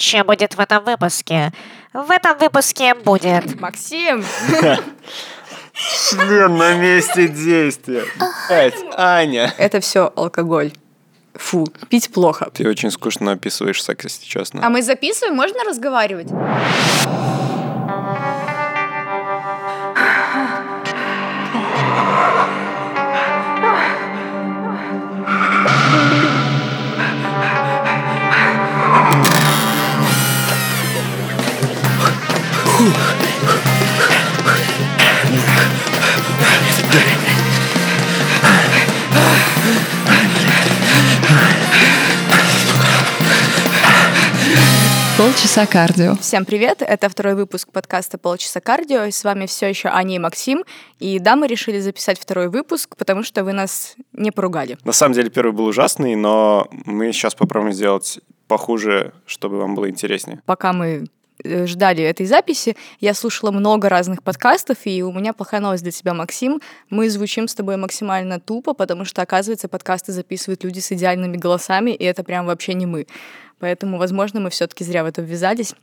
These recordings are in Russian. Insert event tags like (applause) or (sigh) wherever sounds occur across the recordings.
Что будет в этом выпуске? В этом выпуске будет... Максим! Блин, на месте действия. Блять, Аня. Это все алкоголь. Фу, пить плохо. Ты очень скучно описываешь секс, если честно. А мы записываем, можно разговаривать? Полчаса кардио. Всем привет, это второй выпуск подкаста «Полчаса кардио», и с вами все еще Аня и Максим. И да, мы решили записать второй выпуск, потому что вы нас не поругали. На самом деле первый был ужасный, но мы сейчас попробуем сделать похуже, чтобы вам было интереснее. Пока мы ждали этой записи, я слушала много разных подкастов, и у меня плохая новость для тебя, Максим. Мы звучим с тобой максимально тупо, потому что, оказывается, подкасты записывают люди с идеальными голосами, и это прям вообще не мы. Поэтому, возможно, мы все-таки зря в это ввязались.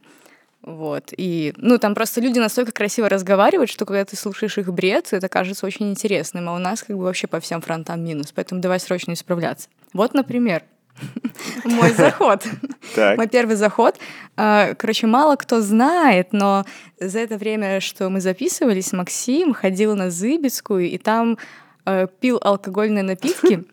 Вот. И, ну, там просто люди настолько красиво разговаривают, что когда ты слушаешь их бред, это кажется очень интересным, а у нас как бы вообще по всем фронтам минус. Поэтому давай срочно исправляться. Вот, например, (laughs) мой заход. Мой первый заход. А, короче, мало кто знает, но за это время, что мы записывались, Максим ходил на Зыбецкую и там э, пил алкогольные напитки.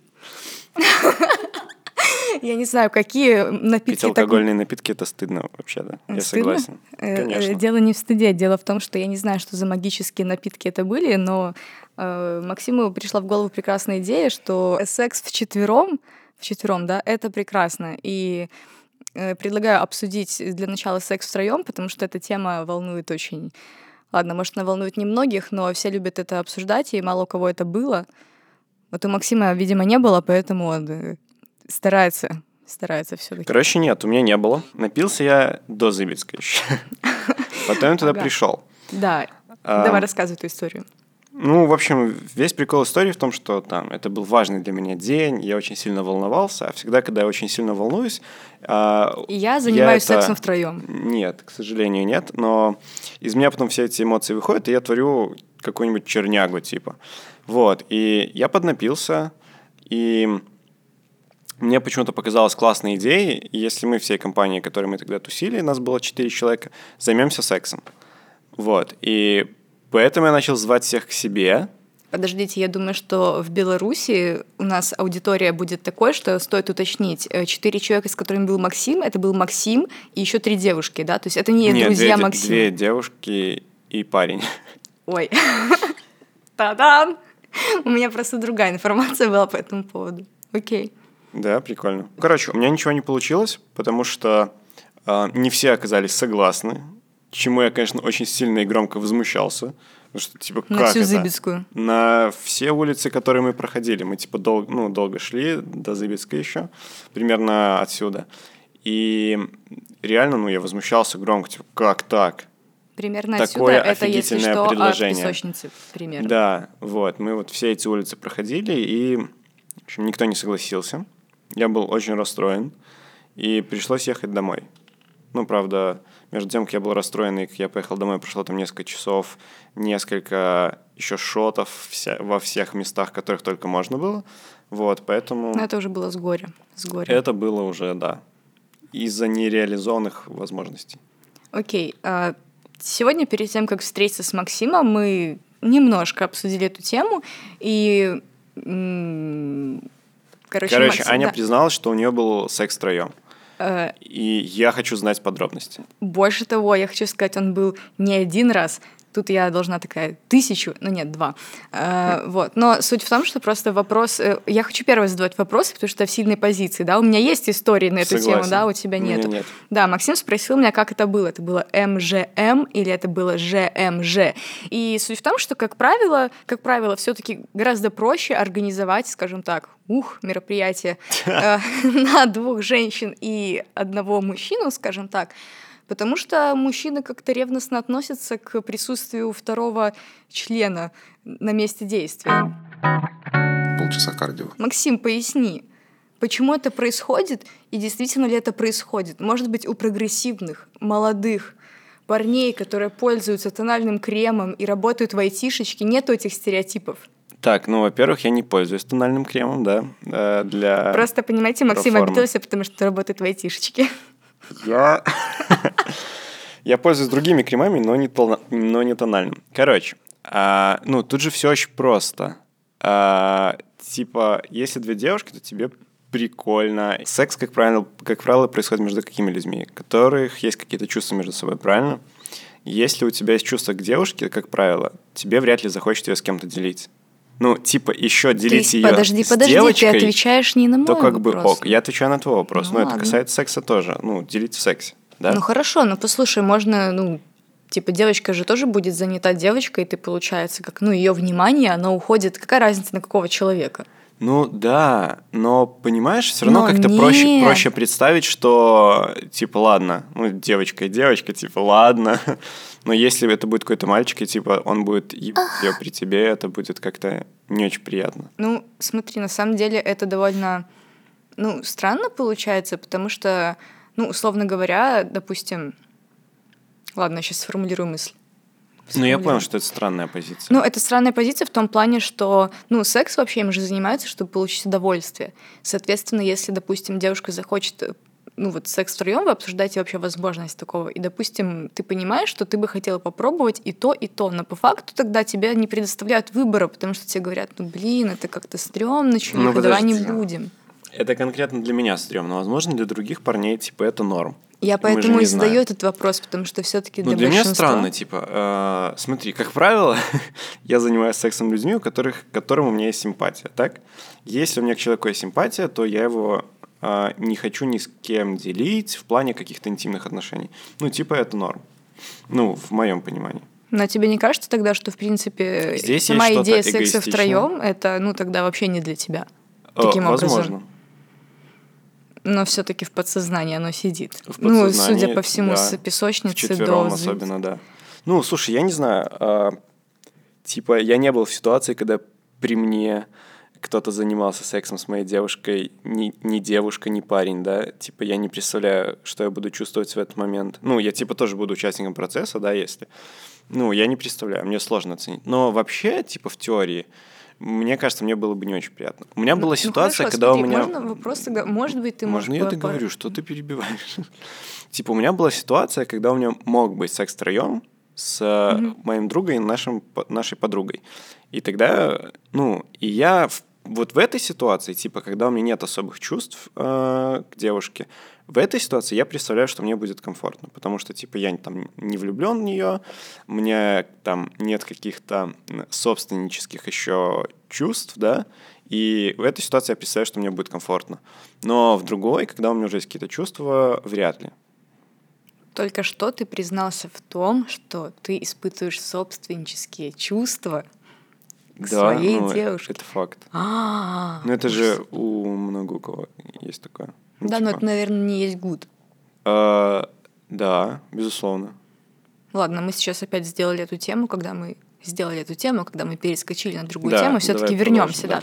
(laughs) Я не знаю, какие напитки... Пить алкогольные так... напитки — это стыдно вообще, да? Я стыдно? согласен. Э, Конечно. Дело не в стыде. Дело в том, что я не знаю, что за магические напитки это были, но э, Максиму пришла в голову прекрасная идея, что секс в четвером, в четвером, да, это прекрасно. И э, предлагаю обсудить для начала секс втроем, потому что эта тема волнует очень... Ладно, может, она волнует немногих, но все любят это обсуждать, и мало у кого это было. Вот у Максима, видимо, не было, поэтому он э, старается, старается все-таки. Короче, нет, у меня не было. Напился я до Зыбецкой еще. (laughs) Потом я туда пришел. Да, давай рассказывай эту историю. Ну, в общем, весь прикол истории в том, что там это был важный для меня день, я очень сильно волновался, а всегда, когда я очень сильно волнуюсь... А, я занимаюсь я это... сексом втроем. Нет, к сожалению, нет, но из меня потом все эти эмоции выходят, и я творю какую-нибудь чернягу, типа. Вот, и я поднапился, и мне почему-то показалась классная идея, если мы всей компанией, которой мы тогда тусили, нас было 4 человека, займемся сексом. Вот, и поэтому я начал звать всех к себе, Подождите, я думаю, что в Беларуси у нас аудитория будет такой, что стоит уточнить. Э, четыре человека, с которыми был Максим, это был Максим и еще три девушки, да? То есть это не Нет, друзья две, Максима. две девушки и парень. Ой. (laughs) Та-дам! У меня просто другая информация была по этому поводу. Окей. Да, прикольно. Короче, у меня ничего не получилось, потому что э, не все оказались согласны, чему я, конечно, очень сильно и громко возмущался. Потому что, типа, На как всю это? Зыбецкую. На все улицы, которые мы проходили. Мы, типа, дол- ну, долго шли до Зыбецкой еще, примерно отсюда. И реально, ну, я возмущался громко, типа, как так? Примерно Такое отсюда это, если что, предложение. от песочницы, примерно. Да, вот. Мы вот все эти улицы проходили, и, в общем, никто не согласился. Я был очень расстроен, и пришлось ехать домой. Ну, правда, между тем, как я был расстроен, и как я поехал домой, прошло там несколько часов, несколько еще шотов вся, во всех местах, которых только можно было. Вот, поэтому... Но это уже было с горя. С горя. Это было уже, да, из-за нереализованных возможностей. Окей. А сегодня, перед тем, как встретиться с Максимом, мы немножко обсудили эту тему, и Короче, Короче Максим, Аня да. призналась, что у нее был секс втроем. Э, И я хочу знать подробности. Больше того, я хочу сказать, он был не один раз, Тут я должна такая тысячу, ну нет, два. Э, вот. Но суть в том, что просто вопрос... Э, я хочу первый задавать вопросы, потому что в сильной позиции, да. У меня есть истории на эту Согласен. тему, да, у тебя нету. нет. Да, Максим спросил меня, как это было. Это было МЖМ или это было ЖМЖ. И суть в том, что, как правило, как правило, все таки гораздо проще организовать, скажем так, ух, мероприятие э, (laughs) на двух женщин и одного мужчину, скажем так, Потому что мужчины как-то ревностно относятся к присутствию второго члена на месте действия. Полчаса кардио. Максим, поясни, почему это происходит и действительно ли это происходит. Может быть, у прогрессивных, молодых парней, которые пользуются тональным кремом и работают в айтишечке, нету этих стереотипов. Так, ну, во-первых, я не пользуюсь тональным кремом, да, э, для... Просто, понимаете, Максим обиделся, потому что работает в айтишечке. Я... (laughs) Я пользуюсь другими кремами, но не, тона- но не тональным. Короче, а, ну, тут же все очень просто. А, типа, если две девушки, то тебе прикольно. Секс, как правило, как правило, происходит между какими людьми, у которых есть какие-то чувства между собой, правильно? Если у тебя есть чувство к девушке, как правило, тебе вряд ли захочется ее с кем-то делить. Ну, типа, еще делить есть, ее подожди, с подожди, девочкой, ты отвечаешь не на мой то как бы вопрос. ок. Я отвечаю на твой вопрос. Ну Ну, это ладно. касается секса тоже. Ну, делить в сексе. Да? Ну хорошо, но послушай, можно, ну, типа девочка же тоже будет занята девочкой, и ты, получается, как, ну, ее внимание, оно уходит, какая разница на какого человека? Ну да, но понимаешь, все равно Но как-то проще, проще представить, что типа ладно, ну девочка и девочка, типа ладно. Но если это будет какой-то мальчик, и типа он будет ее при тебе, это будет как-то не очень приятно. Ну, смотри, на самом деле это довольно, ну, странно получается, потому что, ну, условно говоря, допустим, ладно, сейчас сформулирую мысль. Ну я понял, что это странная позиция. Ну, это странная позиция в том плане, что, ну, секс вообще им же занимаются, чтобы получить удовольствие. Соответственно, если, допустим, девушка захочет, э, ну, вот секс втроем, вы обсуждаете вообще возможность такого. И, допустим, ты понимаешь, что ты бы хотела попробовать и то, и то. Но по факту тогда тебя не предоставляют выбора, потому что тебе говорят, ну, блин, это как-то стрёмно, чувак, Ну, давай не подожди. будем. Это конкретно для меня стрёмно. Возможно, для других парней, типа, это норм. Я поэтому и задаю знаем. этот вопрос, потому что все-таки Ну, для, для меня большинства... странно, типа, э, смотри, как правило, (laughs) я занимаюсь сексом людьми, у которых, к которым у меня есть симпатия, так? Если у меня к человеку есть симпатия, то я его э, не хочу ни с кем делить в плане каких-то интимных отношений. Ну, типа, это норм. Ну, в моем понимании. Но тебе не кажется тогда, что, в принципе, Здесь сама идея секса втроем это, ну, тогда вообще не для тебя? Э, Таким образом. Но все-таки в подсознании оно сидит. В ну, судя по всему, да. с песочницы до особенно, да. Ну, слушай, я не знаю. а, типа, я не был в ситуации, когда при мне кто-то занимался сексом с моей девушкой, ни, ни девушка, ни парень, да, типа, я не представляю, что я буду чувствовать в этот момент. Ну, я, типа, тоже буду участником процесса, да, если. Ну, я не представляю, мне сложно оценить. Но вообще, типа, в теории, мне кажется, мне было бы не очень приятно. У меня была Ну, ситуация, хорошо, когда смотри, у меня... Можно вопрос тогда? Может быть, ты Можно можешь... я по- договорю, что ты перебиваешь? (laughs) Типа, у меня была ситуация, когда у меня мог быть секс втроем с э, моим другом и нашим, нашей подругой. И тогда, ну, и я в- вот в этой ситуации, типа, когда у меня нет особых чувств э, к девушке, в этой ситуации я представляю, что мне будет комфортно, потому что, типа, я там не влюблен в нее, у меня там нет каких-то собственнических еще чувств, да, и в этой ситуации я представляю, что мне будет комфортно. Но в другой, когда у меня уже есть какие-то чувства, вряд ли. Только что ты признался в том, что ты испытываешь собственнические чувства к своей ну, девушке. это факт. А, Ну, это же у много у кого есть такое. Ну, Да, но типа, это, наверное, не есть гуд. э, да, безусловно. Ладно, мы сейчас опять сделали эту тему, когда мы сделали эту тему, когда мы перескочили на другую Да, тему, все-таки вернемся, да.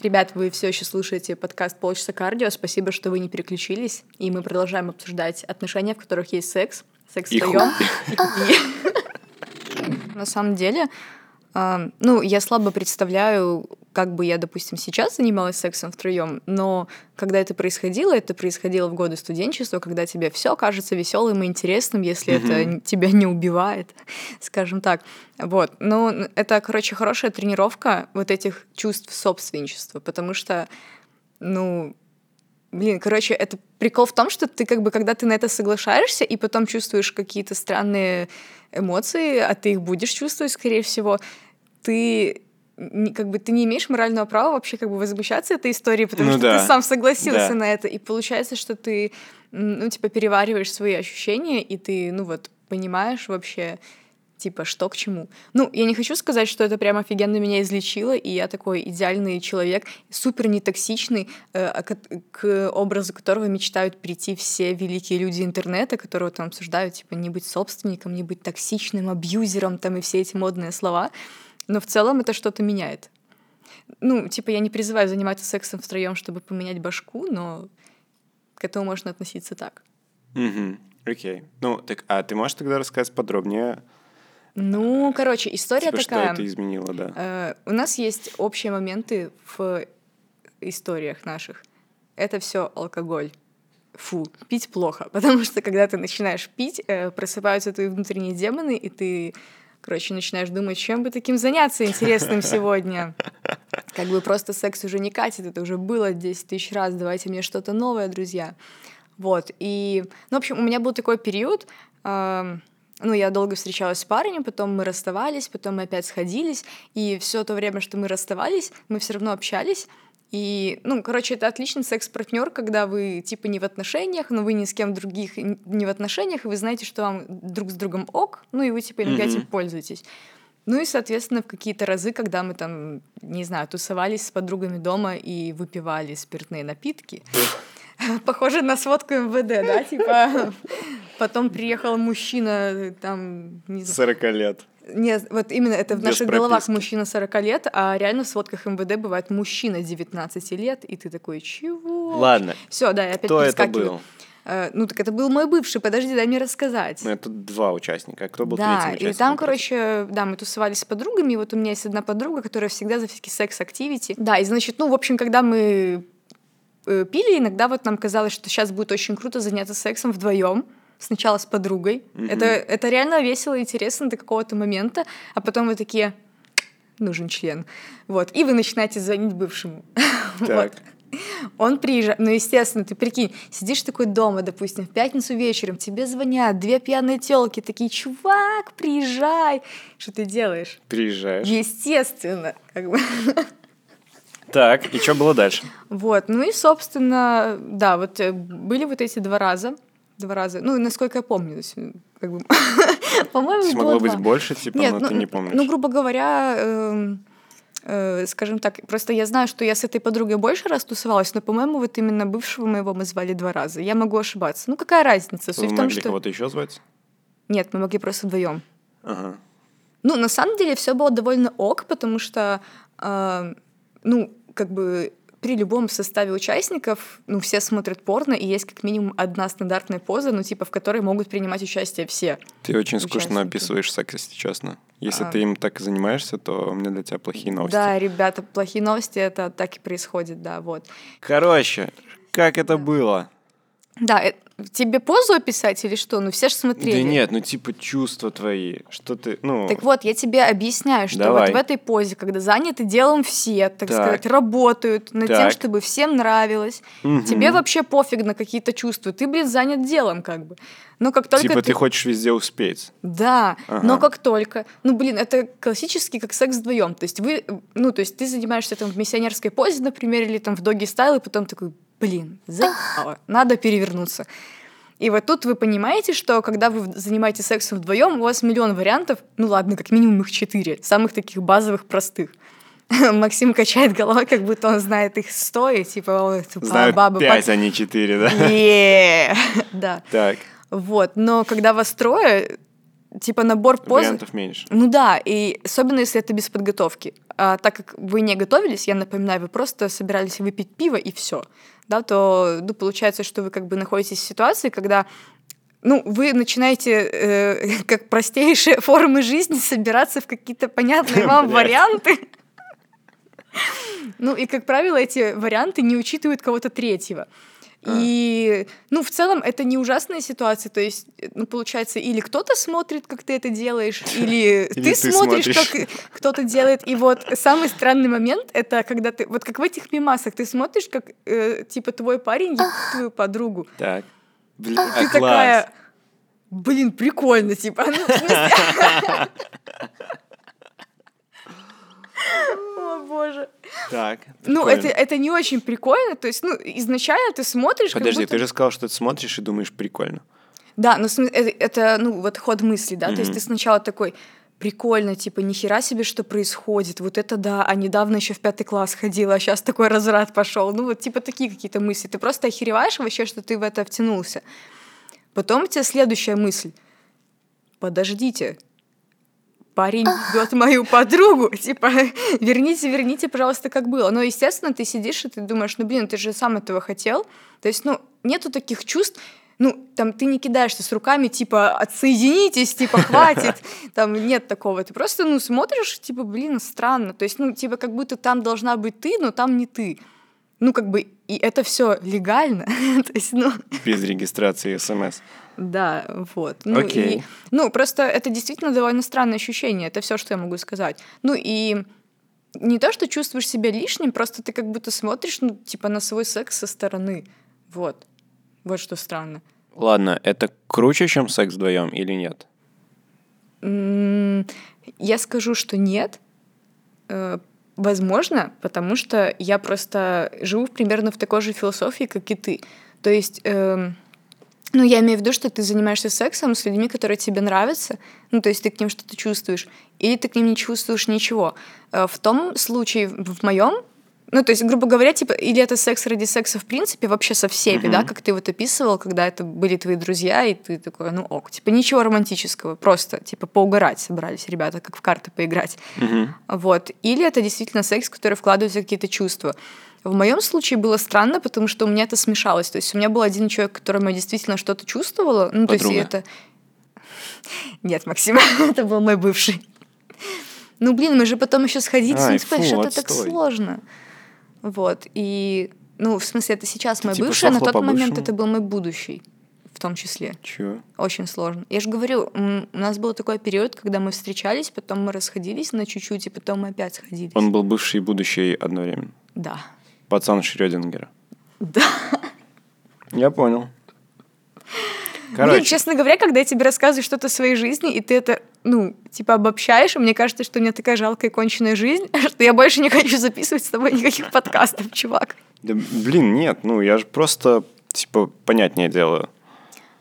Ребят, вы все еще слушаете подкаст Полчаса кардио. Спасибо, что вы не переключились. И мы продолжаем обсуждать отношения, в которых есть секс, секс И втроем. (laughs) На самом деле, а, ну, я слабо представляю, как бы я, допустим, сейчас занималась сексом втроем, но когда это происходило, это происходило в годы студенчества, когда тебе все кажется веселым и интересным, если это н- тебя не убивает, (laughs) скажем так. Вот. Но н- это, короче, хорошая тренировка вот этих чувств собственничества, потому что, ну, Блин, короче, это прикол в том, что ты как бы, когда ты на это соглашаешься и потом чувствуешь какие-то странные эмоции, а ты их будешь чувствовать, скорее всего, ты как бы ты не имеешь морального права вообще как бы возмущаться этой историей, потому Ну что да. ты сам согласился Да. на это, и получается, что ты, ну, типа, перевариваешь свои ощущения, и ты, ну, вот, понимаешь вообще, типа, что к чему. Ну, я не хочу сказать, что это прям офигенно меня излечило, и я такой идеальный человек, супер нетоксичный, э, а ко- к образу которого мечтают прийти все великие люди интернета, которые там обсуждают, типа, не быть собственником, не быть токсичным, абьюзером, там, и все эти модные слова. Но в целом это что-то меняет. Ну, типа, я не призываю заниматься сексом втроем, чтобы поменять башку, но к этому можно относиться так. Мгм. Окей. Ну, так, а ты можешь тогда рассказать подробнее, Ну, короче, история типа, что такая. это изменило, да? Э, у нас есть общие моменты в историях наших. Это все алкоголь. Фу, пить плохо, (laughs) потому что когда ты начинаешь пить, э, просыпаются твои внутренние демоны, и ты, короче, начинаешь думать, чем бы таким заняться интересным (laughs) сегодня. Как бы просто секс уже не катит, это уже было 10 тысяч раз, давайте мне что-то новое, друзья. Вот, и, ну, в общем, у меня был такой период, эм, ну, я долго встречалась с парнем, потом мы расставались, потом мы опять сходились, и все то время, что мы расставались, мы все равно общались. И, ну, короче, это отличный секс-партнер, когда вы типа не в отношениях, но вы ни с кем других не в отношениях, и вы знаете, что вам друг с другом ок, ну и вы типа иногда Мгм. этим пользуетесь. Ну и, соответственно, в какие-то разы, когда мы там, не знаю, тусовались с подругами дома и выпивали спиртные напитки, (laughs) похоже на сводку МВД, да, типа (laughs) потом приехал мужчина, там, не знаю, 40 лет. Нет, вот именно это в Без наших головах прописки. мужчина 40 лет, а реально в сводках МВД бывает мужчина 19 лет, и ты такой, чего? Ладно, Все, да, я опять кто это был? Э, ну, так это был мой бывший, подожди, дай мне рассказать. Ну, это два участника. А кто был да, третьим и участником? там, короче, да, мы тусовались с подругами, и вот у меня есть одна подруга, которая всегда за всякие секс-активити. Да, и значит, ну, в общем, когда мы э, пили, иногда вот нам казалось, что сейчас будет очень круто заняться сексом вдвоем. Сначала с подругой. Это, это реально весело и интересно до какого-то момента, а потом вы такие, нужен член. Вот. И вы начинаете звонить бывшему. (laughs) Так. Вот. Он приезжает, ну, естественно, ты прикинь, сидишь такой дома, допустим, в пятницу вечером, тебе звонят две пьяные телки, такие, чувак, приезжай. Что ты делаешь? Приезжаешь. Естественно, как бы. Так, и что было дальше? Вот, ну и, собственно, да, вот э, были вот эти два раза, два раза, ну, насколько я помню, то есть, э, как бы, (laughs) по-моему, могло быть больше, типа, Нет, но ну, ты не помнишь. Ну, грубо говоря, эм, э, скажем так, просто я знаю, что я с этой подругой больше раз тусовалась, но, по-моему, вот именно бывшего моего мы звали два раза. Я могу ошибаться. Ну, какая разница? Вы Суть в том, могли что... кого-то еще звать? Нет, мы могли просто вдвоем. Ага. Ну, на самом деле, все было довольно ок, потому что, э, ну, как бы при любом составе участников, ну, все смотрят порно, и есть как минимум одна стандартная поза, ну, типа, в которой могут принимать участие все. Ты очень скучно Участники. описываешь секс, если честно. Если А. ты им так и занимаешься, то у меня для тебя плохие новости. Да, ребята, плохие новости, это так и происходит, да, вот. Короче, как это было? Да, э, тебе позу описать или что? Ну, все же смотрели. Да нет, ну типа чувства твои, что ты, ну... Так вот, я тебе объясняю, что Давай. вот в этой позе, когда заняты делом все, так, Так. сказать, работают над тем, Так. чтобы всем нравилось, Мгм. тебе вообще пофиг на какие-то чувства, ты, блин, занят делом как бы. Но как только Типа ты... ты хочешь везде успеть. Да, Ага. но как только... Ну, блин, это классический как секс вдвоем. То есть вы... Ну, то есть ты занимаешься там в миссионерской позе, например, или там в доги стайл, и потом такой, блин, заебало, надо перевернуться. И вот тут вы понимаете, что когда вы занимаетесь сексом вдвоем, у вас миллион вариантов, ну ладно, как минимум их четыре, самых таких базовых, простых. (laughs) Максим качает головой, как будто он знает их сто, и типа, ой, тупая Знаю баба. пять, а не четыре, да? (laughs) Е, (laughs) Да. Так, Вот, но когда вас трое, типа набор поз... вариантов меньше. Ну да, и особенно если это без подготовки. А так как вы не готовились, я напоминаю, вы просто собирались выпить пиво и все, да, то ну, получается, что вы как бы находитесь в ситуации, когда ну, вы начинаете, э, (laughs) как простейшие (laughs) формы жизни, собираться в какие-то понятные вам варианты. (laughs) Ну, и, как правило, эти варианты не учитывают кого-то третьего. И, ну, в целом, это не ужасная ситуация. То есть, ну, получается, или кто-то смотрит, как ты это делаешь, (laughs) или, Или ты, ты смотришь, смотришь. как (laughs) кто-то делает. И вот самый странный момент — это когда ты... Вот как в этих мимасах, ты смотришь, как, э, типа, твой парень ебет твою подругу. Так. Блин, Ты а класс. такая... Блин, прикольно, типа. (laughs) Ну, (laughs) О, боже. Так, Ну, прикольно. это, это не очень прикольно. То есть, ну, изначально ты смотришь... Подожди, будто- ты же сказал, что ты смотришь и думаешь, прикольно. Да, но см- это, это, ну, вот ход мысли, да, то есть ты сначала такой, прикольно, типа, нихера себе, что происходит, вот это да, а недавно еще в пятый класс ходила, а сейчас такой разврат пошел, ну, вот, типа, такие какие-то мысли, ты просто охереваешь вообще, что ты в это втянулся. Потом у тебя следующая мысль, подождите, парень бьет мою подругу, (laughs) типа, верните, верните, пожалуйста, как было. Но, естественно, ты сидишь и ты думаешь, ну, блин, ты же сам этого хотел. То есть, ну, нету таких чувств, ну, там ты не кидаешься с руками, типа, отсоединитесь, типа, (laughs) хватит, там нет такого. Ты просто, ну, смотришь, типа, блин, странно. То есть, ну, типа, как будто там должна быть ты, но там не ты. Ну, как бы, и это все легально. (laughs) То есть, ну... Без регистрации смс. Да, вот. Ну, Окей. и, ну, просто это действительно довольно странное ощущение. Это все, что я могу сказать. Ну, и не то, что чувствуешь себя лишним, просто ты как будто смотришь, ну, типа, на свой секс со стороны. Вот. Вот что странно. Ладно, это круче, чем секс вдвоем или нет? Я скажу, что нет. Э, Возможно, потому что я просто живу примерно в такой же философии, как и ты. То есть, эм, ну, я имею в виду, что ты занимаешься сексом с людьми, которые тебе нравятся, ну, то есть ты к ним что-то чувствуешь, или ты к ним не чувствуешь ничего. Э, В том случае, в моем, ну, то есть, грубо говоря, типа, или это секс ради секса в принципе, вообще со всеми, Мгм. да, как ты вот описывал, когда это были твои друзья, и ты такой, ну ок, типа, ничего романтического, просто, типа, поугарать собрались ребята, как в карты поиграть. Мгм. Вот. Или это действительно секс, в который вкладываются какие-то чувства. В моем случае было странно, потому что у меня это смешалось. То есть у меня был один человек, которому я действительно что-то чувствовала. Ну, то есть Подруга. это... (laughs) Нет, Максим, (laughs) это был мой бывший. Ну, блин, мы же потом еще сходить, Ай, ну, фу, что-то так сложно. Вот. И, ну, в смысле, это сейчас Ты мой типа бывший, на тот момент это был мой будущий в том числе. Чего? Очень сложно. Я же говорю, у нас был такой период, когда мы встречались, потом мы расходились на чуть-чуть, и потом мы опять сходились. Он был бывший и будущий одновременно. Да. Пацан Шрёдингера. Да. Я понял. Блин, Короче, честно говоря, когда я тебе рассказываю что-то о своей жизни, и ты это, ну, типа обобщаешь, и мне кажется, что у меня такая жалкая конченная жизнь, (laughs) что я больше не хочу записывать с тобой никаких (laughs) подкастов, чувак. да, блин, нет, ну я же просто, типа, понятнее делаю.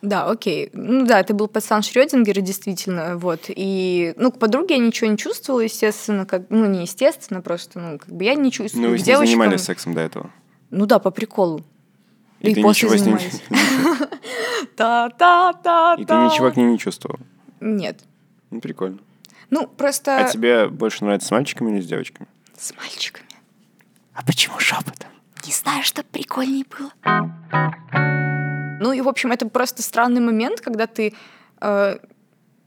Да, окей. Ну да, это был пацан Шрёдингера, действительно, вот. И, ну, к подруге я ничего не чувствовала, естественно, как, ну, не естественно, просто, ну, как бы я не чувствую. Ну, вы с девочкам- занимались сексом до этого. Ну да, по приколу. И, И ты после ничего с ним... (laughs) занимались. Та-та-та-та. И ты ничего к ней не чувствовал. Нет. Ну, прикольно. Ну, просто... А тебе больше нравится с мальчиками или с девочками? С мальчиками. А почему шепотом? Не знаю, что прикольнее было. Ну и, в общем, это просто странный момент, когда ты... э,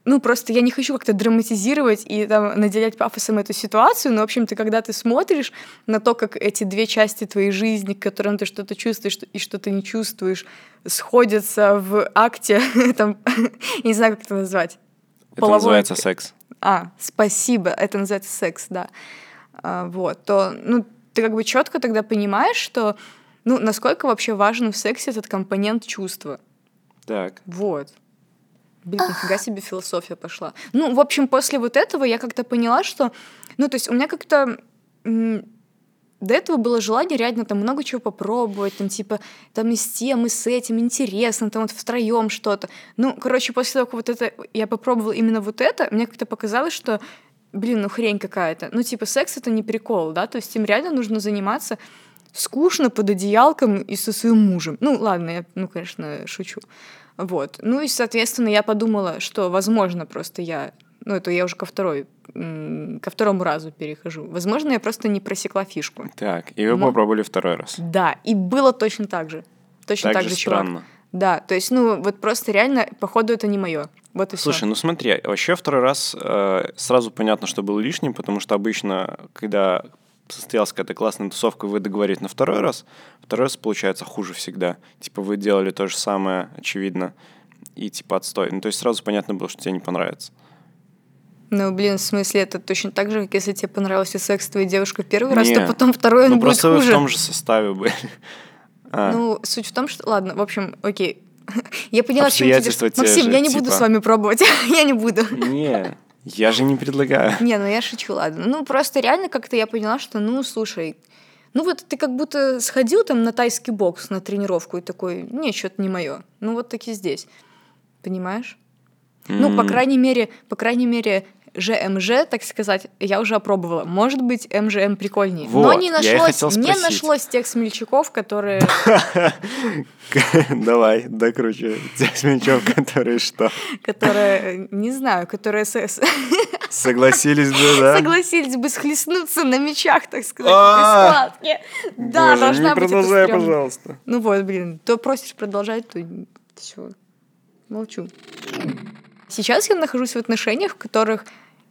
ну, просто я не хочу как-то драматизировать и там, наделять пафосом эту ситуацию, но, в общем-то, когда ты смотришь на то, как эти две части твоей жизни, к которым ты что-то чувствуешь и что ты не чувствуешь, сходятся в акте, (laughs) там, я (laughs) не знаю, как это назвать. Это Половой называется секс. А, спасибо, это называется секс, да. А, вот, то, ну, ты как бы четко тогда понимаешь, что, ну, насколько вообще важен в сексе этот компонент чувства. Так. Вот. Блин, нифига себе философия пошла. Ну, в общем, после вот этого я как-то поняла, что... Ну, то есть у меня как-то... До этого было желание реально там много чего попробовать, там типа там и с тем, и с этим интересно, там вот втроем что-то. Ну, короче, после того, как вот это я попробовала именно вот это, мне как-то показалось, что, блин, ну хрень какая-то. Ну, типа, секс это не прикол, да, то есть им реально нужно заниматься скучно под одеялком и со своим мужем. Ну, ладно, я, ну, конечно, шучу. Вот. Ну и, соответственно, я подумала, что, возможно, просто я... Ну, это я уже ко второй, ко второму разу перехожу. Возможно, я просто не просекла фишку. Так, и вы Ну. попробовали второй раз. Да, и было точно так же. Точно Так так, же же, чувак. странно. Да, то есть, ну, вот просто реально, походу, это не мое. Вот и Слушай, все. ну смотри, вообще второй раз э, сразу понятно, что был лишним, потому что обычно, когда состоялась какая-то классная тусовка, вы договорились на второй раз, второй раз получается хуже всегда. Типа вы делали то же самое, очевидно, и типа отстой. Ну то есть сразу понятно было, что тебе не понравится. Ну, блин, в смысле, это точно так же, как если тебе понравился секс твоей девушкой первый раз, Не. то потом второй он ну будет просто хуже. в том же составе были. А, (laughs) Ну, суть в том, что... Ладно, в общем, окей. (laughs) Я поняла, тебе- Обстоятельства те Максим, же, я не буду типа. с вами пробовать. (laughs) я не буду. Не, я же не предлагаю. Не, ну я шучу, ладно. Ну, просто реально как-то я поняла, что, ну, слушай, ну вот ты как будто сходил там на тайский бокс на тренировку и такой, не, что-то не мое. Ну, вот таки здесь. Понимаешь? Ну, по крайней мере, по крайней мере, ЖМЖ, так сказать, я уже опробовала. Может быть, МЖМ прикольнее. Но Вот, не я и нашлось, не нашлось тех смельчаков, которые... (laughs) Давай, докручивай. Те смельчак, которые что? которые, не знаю, которые (laughs) Согласились бы, да? согласились бы схлестнуться на мечах, так сказать, А! в этой схватке. Да, должна не быть продолжай, пожалуйста. Ну вот, блин, то просишь продолжать, то все. Молчу. Сейчас я нахожусь в отношениях, в которых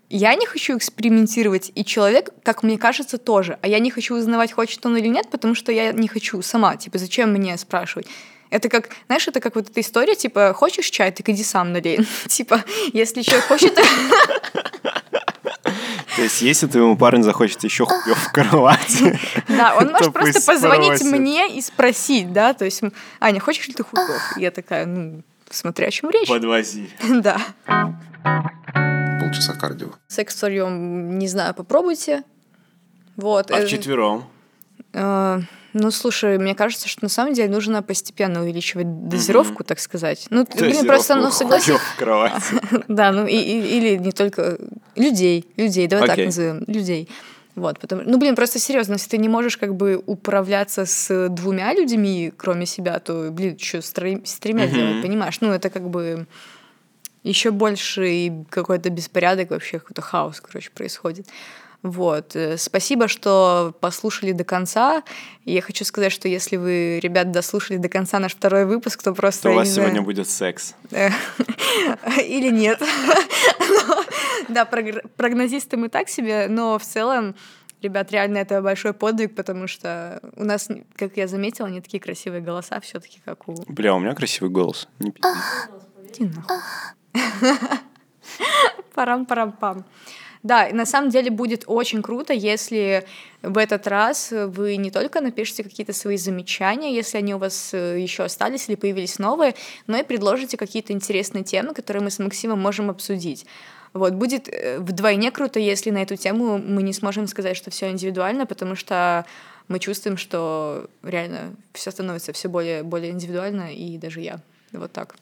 я не хочу экспериментировать, и человек, как мне кажется, тоже. А я не хочу узнавать, хочет он или нет, потому что я не хочу сама. Типа, зачем мне спрашивать? Это как, знаешь, это как вот эта история, типа, хочешь чай, так иди сам налей. (laughs) Типа, если человек хочет... То есть, если твоему парню захочется еще хуёв в кровати, (laughs) Да, он (laughs) может просто позвонить мне и спросить, да, то есть, Аня, хочешь ли ты? И Я такая, ну, смотря о чем речь. подвози. (laughs) Да. Полчаса кардио. Секс втроем, не знаю, попробуйте. Вот. А э, вчетвером? э, ну, слушай, мне кажется, что на самом деле нужно постепенно увеличивать дозировку, так сказать. Ну, блин, просто, ну, кровати. (laughs) Да, ну, и- и- или не только людей, людей, давай так Окей. назовем, людей. Вот, потому, ну, блин, просто серьезно, если ты не можешь как бы управляться с двумя людьми, кроме себя, то, блин, что с, троим- с тремя Мгм. делать, понимаешь? Ну, это как бы еще больше и какой-то беспорядок вообще, какой-то хаос, короче, происходит. Вот. э, Спасибо, что послушали до конца. Я хочу сказать, что если вы, ребят, дослушали до конца наш второй выпуск, то просто... То у вас знаю, сегодня будет секс. Э, (laughs) Или нет. (laughs) (laughs) Да, прогнозисты мы так себе, но в целом, ребят, реально это большой подвиг, потому что у нас, как я заметила, не такие красивые голоса все таки как у... Бля, у меня красивый голос. Не нахуй. (laughs) Парам-парам-пам. Да, на самом деле будет очень круто, если в этот раз вы не только напишите какие-то свои замечания, если они у вас еще остались или появились новые, но и предложите какие-то интересные темы, которые мы с Максимом можем обсудить. Вот, будет э, вдвойне круто, если на эту тему мы не сможем сказать, что все индивидуально, потому что мы чувствуем, что реально все становится все более, более индивидуально, и даже я. Вот так.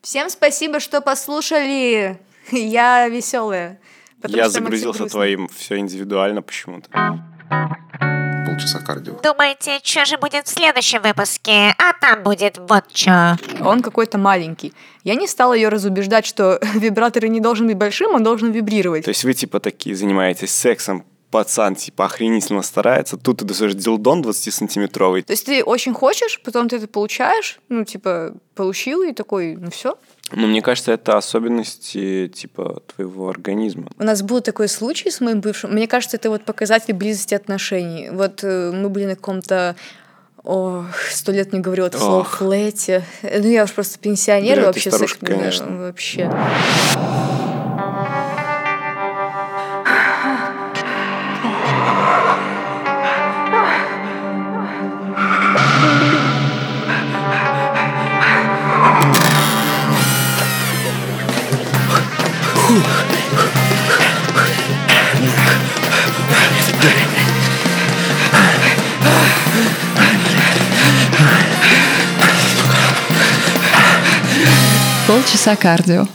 Всем спасибо, что послушали. Я веселая. потому Я загрузился твоим все индивидуально почему-то. Полчаса кардио. Думаете, что же будет в следующем выпуске? А там будет вот что. Он какой-то маленький. Я не стала ее разубеждать, что (laughs) вибратор не должен быть большим, он должен вибрировать. То есть вы типа такие занимаетесь сексом, пацан типа охренительно старается, тут ты достаешь дилдон 20-сантиметровый. То есть ты очень хочешь, потом ты это получаешь, ну, типа, получил, и такой, ну все. Но мне кажется, это особенности типа твоего организма. У нас был такой случай с моим бывшим. Мне кажется, это вот показатель близости отношений. Вот э, мы были на каком-то Ох, сто лет не говорила это слово. Э, Ну, я уж просто пенсионер, Бля, ты вообще старушка, секс- да, конечно. вообще. Полчаса кардио.